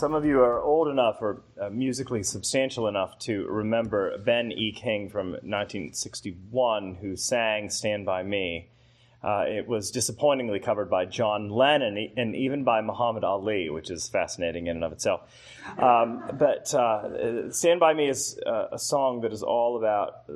Some of you are old enough or uh, musically substantial enough to remember Ben E. King from 1961, who sang Stand By Me. Uh, it was disappointingly covered by John Lennon and even by Muhammad Ali, which is fascinating in and of itself. Um, but uh, Stand By Me is uh, a song that is all about uh,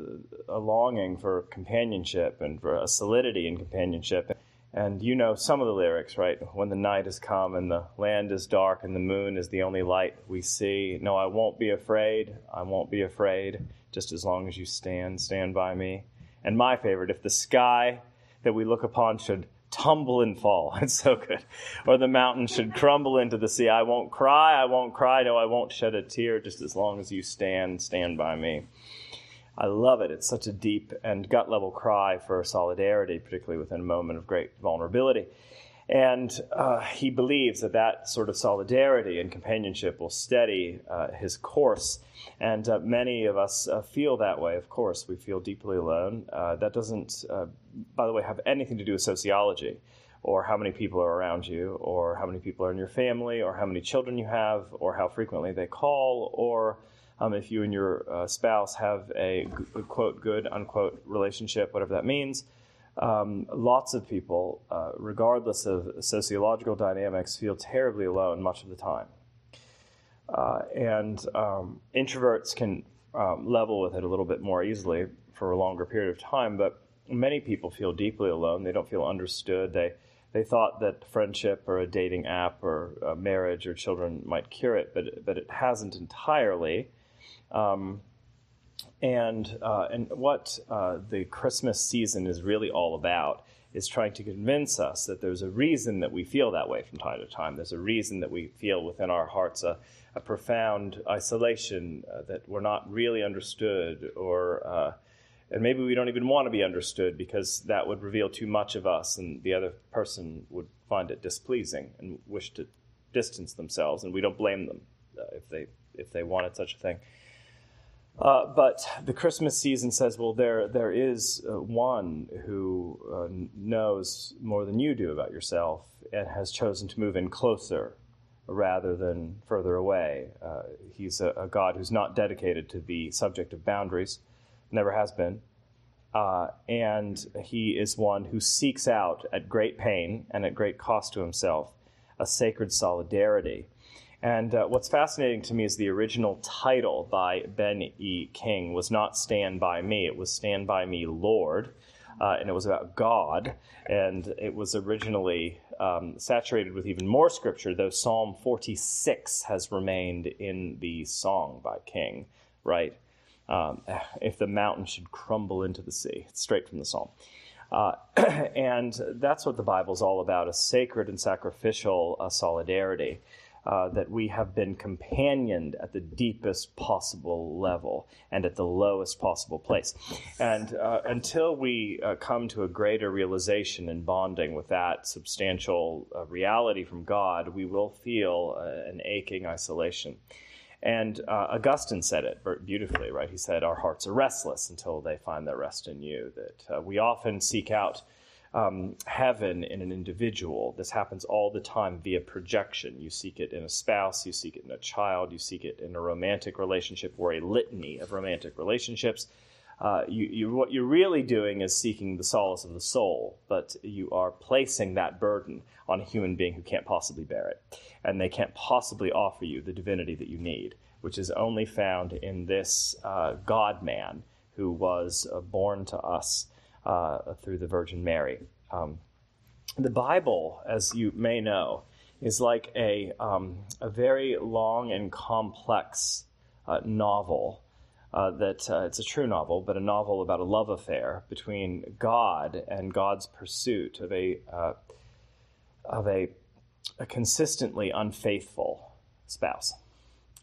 a longing for companionship and for a solidity in companionship. And you know some of the lyrics, right? When the night has come and the land is dark and the moon is the only light we see. No, I won't be afraid. I won't be afraid. Just as long as you stand, stand by me. And my favorite, if the sky that we look upon should tumble and fall, it's so good. Or the mountain should crumble into the sea. I won't cry. I won't cry. No, I won't shed a tear. Just as long as you stand, stand by me. I love it. It's such a deep and gut level cry for solidarity, particularly within a moment of great vulnerability. And uh, he believes that that sort of solidarity and companionship will steady uh, his course. And uh, many of us uh, feel that way, of course. We feel deeply alone. Uh, that doesn't, uh, by the way, have anything to do with sociology or how many people are around you or how many people are in your family or how many children you have or how frequently they call or um, if you and your uh, spouse have a quote good unquote relationship, whatever that means. Um, lots of people, uh, regardless of sociological dynamics, feel terribly alone much of the time. Uh, and um, introverts can um, level with it a little bit more easily for a longer period of time, but many people feel deeply alone. They don't feel understood. They they thought that friendship or a dating app or a marriage or children might cure it, but but it hasn't entirely. Um, and uh, and what uh, the Christmas season is really all about is trying to convince us that there's a reason that we feel that way from time to time. There's a reason that we feel within our hearts a, a profound isolation, uh, that we're not really understood, or uh, and maybe we don't even want to be understood because that would reveal too much of us, and the other person would find it displeasing and wish to distance themselves, and we don't blame them uh, if they if they wanted such a thing. Uh, but the Christmas season says, well, there there is uh, one who uh, knows more than you do about yourself and has chosen to move in closer rather than further away. Uh, he's a, a God who's not dedicated to the subject of boundaries, never has been. Uh, and he is one who seeks out at great pain and at great cost to himself a sacred solidarity. And uh, what's fascinating to me is the original title by Ben E. King was not Stand By Me, it was Stand By Me, Lord. Uh, and it was about God. And it was originally um, saturated with even more scripture, though Psalm 46 has remained in the song by King, right? Um, if the mountain should crumble into the sea, it's straight from the psalm. Uh, and that's what the Bible's all about a sacred and sacrificial uh, solidarity uh, that we have been companioned at the deepest possible level and at the lowest possible place. And uh, until we uh, come to a greater realization and bonding with that substantial uh, reality from God, we will feel uh, an aching isolation. And Augustine said it beautifully, right? He said, Our hearts are restless until they find their rest in you. That we often seek out um, heaven in an individual. This happens all the time via projection. You seek it in a spouse, you seek it in a child, you seek it in a romantic relationship or a litany of romantic relationships. Uh, you, you, what you're really doing is seeking the solace of the soul, but you are placing that burden on a human being who can't possibly bear it. And they can't possibly offer you the divinity that you need, which is only found in this uh, God man who was uh, born to us uh, through the Virgin Mary. Um, the Bible, as you may know, is like a, um, a very long and complex uh, novel. Uh, that uh, it's a true novel, but a novel about a love affair between God and God's pursuit of a uh, of a a consistently unfaithful spouse.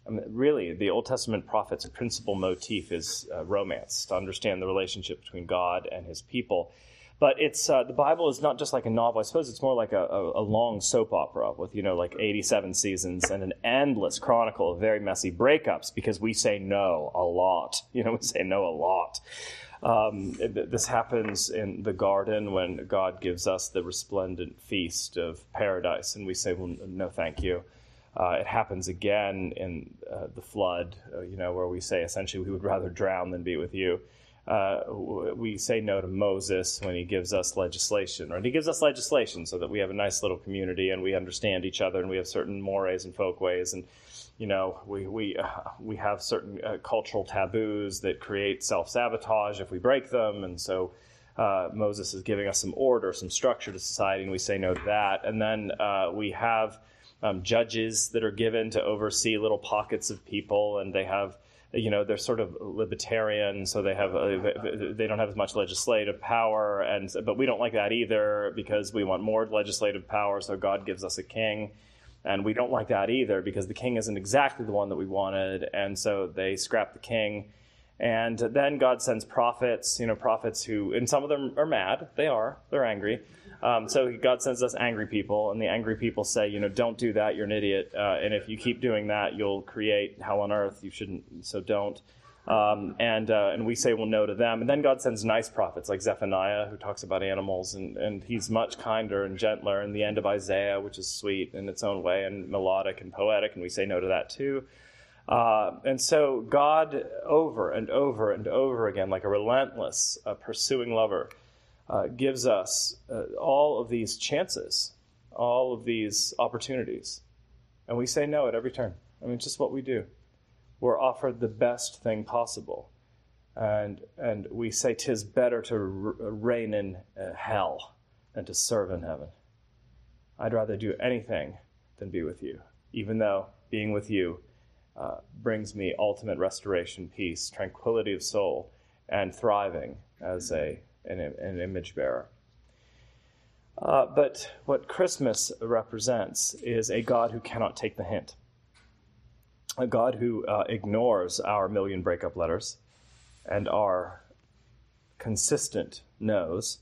I mean, really, the Old Testament prophet's principal motif is uh, romance, to understand the relationship between God and his people. But it's uh, the Bible is not just like a novel. I suppose it's more like a, a, a, long soap opera with you know like 87 seasons and an endless chronicle of very messy breakups because we say no a lot. You know, we say no a lot. Um, this happens in the garden when God gives us the resplendent feast of paradise, and we say, "Well, no, thank you." Uh, it happens again in uh, the flood, uh, you know, where we say essentially we would rather drown than be with you. Uh, we say no to Moses when he gives us legislation, right? He gives us legislation so that we have a nice little community and we understand each other and we have certain mores and folkways and you know we we uh, we have certain uh, cultural taboos that create self sabotage if we break them, and so. Moses is giving us some order, some structure to society, and we say no to that. And then we have um, judges that are given to oversee little pockets of people, and they have you know they're sort of libertarian so they have uh, they don't have as much legislative power and but we don't like that either because we want more legislative power so god gives us a king. And we don't like that either because the king isn't exactly the one that we wanted and so they scrap the king and then god sends prophets you know prophets who and some of them are mad they are they're angry um, so God sends us angry people, and the angry people say, you know, don't do that. You're an idiot, uh, and if you keep doing that, you'll create hell on earth. You shouldn't. So don't. Um, and uh, and we say well no to them. And then God sends nice prophets like Zephaniah, who talks about animals, and, and he's much kinder and gentler. And the end of Isaiah, which is sweet in its own way and melodic and poetic, and we say no to that too. Uh, and so God, over and over and over again, like a relentless uh, pursuing lover, uh, gives us uh, all of these chances, all of these opportunities. And we say no at every turn. I mean, it's just what we do. We're offered the best thing possible. And, and we say, tis better to r- reign in uh, hell than to serve in heaven. I'd rather do anything than be with you, even though being with you uh, brings me ultimate restoration, peace, tranquility of soul, and thriving as a an, an image bearer. Uh, but what Christmas represents is a God who cannot take the hint, a God who uh, ignores our million breakup letters and our consistent no's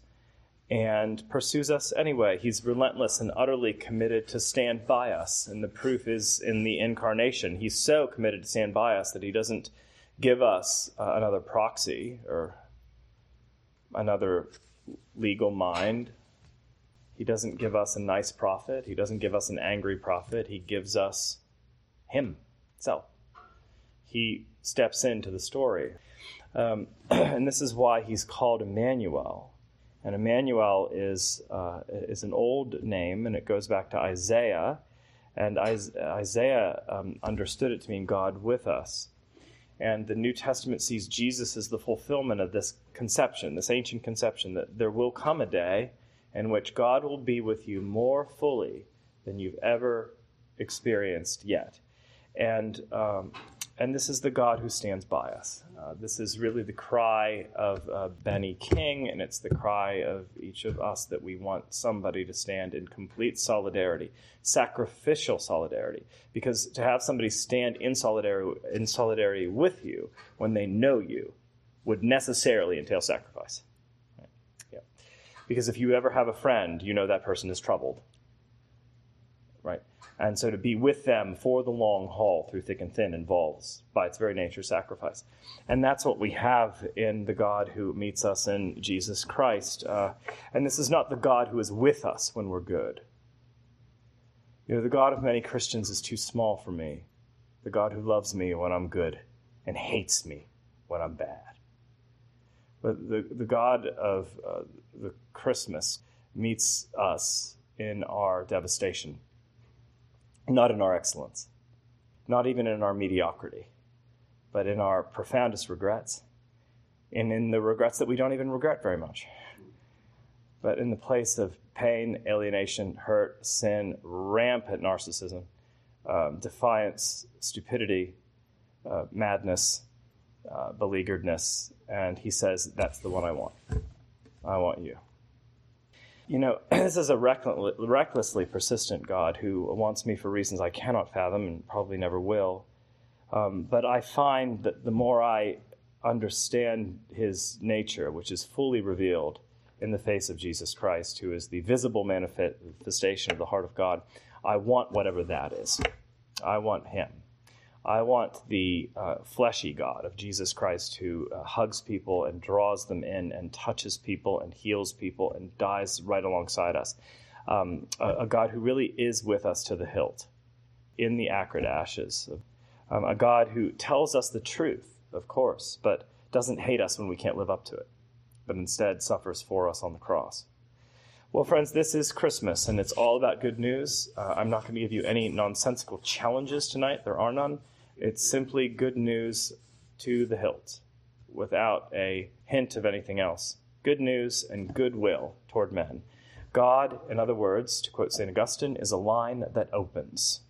and pursues us anyway. He's relentless and utterly committed to stand by us, and the proof is in the incarnation. He's so committed to stand by us that he doesn't give us uh, another proxy or another legal mind. He doesn't give us a nice prophet. He doesn't give us an angry prophet. He gives us him Himself. He steps into the story. Um, and this is why he's called Emmanuel. And Emmanuel is, uh, is an old name, and it goes back to Isaiah. And Isaiah um, understood it to mean God with us. And the New Testament sees Jesus as the fulfillment of this conception, this ancient conception, that there will come a day in which God will be with you more fully than you've ever experienced yet. And um, and this is the God who stands by us. Uh, this is really the cry of uh, Benny King, and it's the cry of each of us that we want somebody to stand in complete solidarity, sacrificial solidarity. Because to have somebody stand in solidarity, in solidarity with you when they know you would necessarily entail sacrifice. Right? Yeah. Because if you ever have a friend, you know that person is troubled. Right? And so to be with them for the long haul through thick and thin involves, by its very nature, sacrifice. And that's what we have in the God who meets us in Jesus Christ. Uh, and this is not the God who is with us when we're good. You know, the God of many Christians is too small for me. The God who loves me when I'm good and hates me when I'm bad. But the, the God of uh, the Christmas meets us in our devastation not in our excellence, not even in our mediocrity, but in our profoundest regrets, and in the regrets that we don't even regret very much, but in the place of pain, alienation, hurt, sin, rampant narcissism, um, defiance, stupidity, uh, madness, uh, beleagueredness, and he says, That's the one I want. I want you. You know, this is a reckless, recklessly persistent God who wants me for reasons I cannot fathom and probably never will. Um, but I find that the more I understand his nature, which is fully revealed in the face of Jesus Christ, who is the visible manifestation of the heart of God, I want whatever that is. I want him. I want the uh, fleshy God of Jesus Christ who uh, hugs people and draws them in and touches people and heals people and dies right alongside us. Um, a, a, God who really is with us to the hilt in the acrid ashes. Um, a God who tells us the truth, of course, but doesn't hate us when we can't live up to it, but instead suffers for us on the cross. Well, friends, this is Christmas, and it's all about good news. Uh, I'm not going to give you any nonsensical challenges tonight. There are none. It's simply good news to the hilt, without a hint of anything else. Good news and goodwill toward men. God, in other words, to quote St. Augustine, is a line that opens.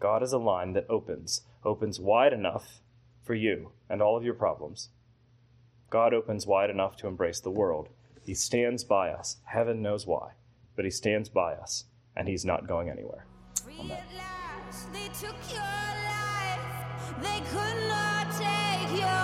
God is a line that opens, opens wide enough for you and all of your problems. God opens wide enough to embrace the world he stands by us. Heaven knows why, but He stands by us, and He's not going anywhere. Amen. They could not take your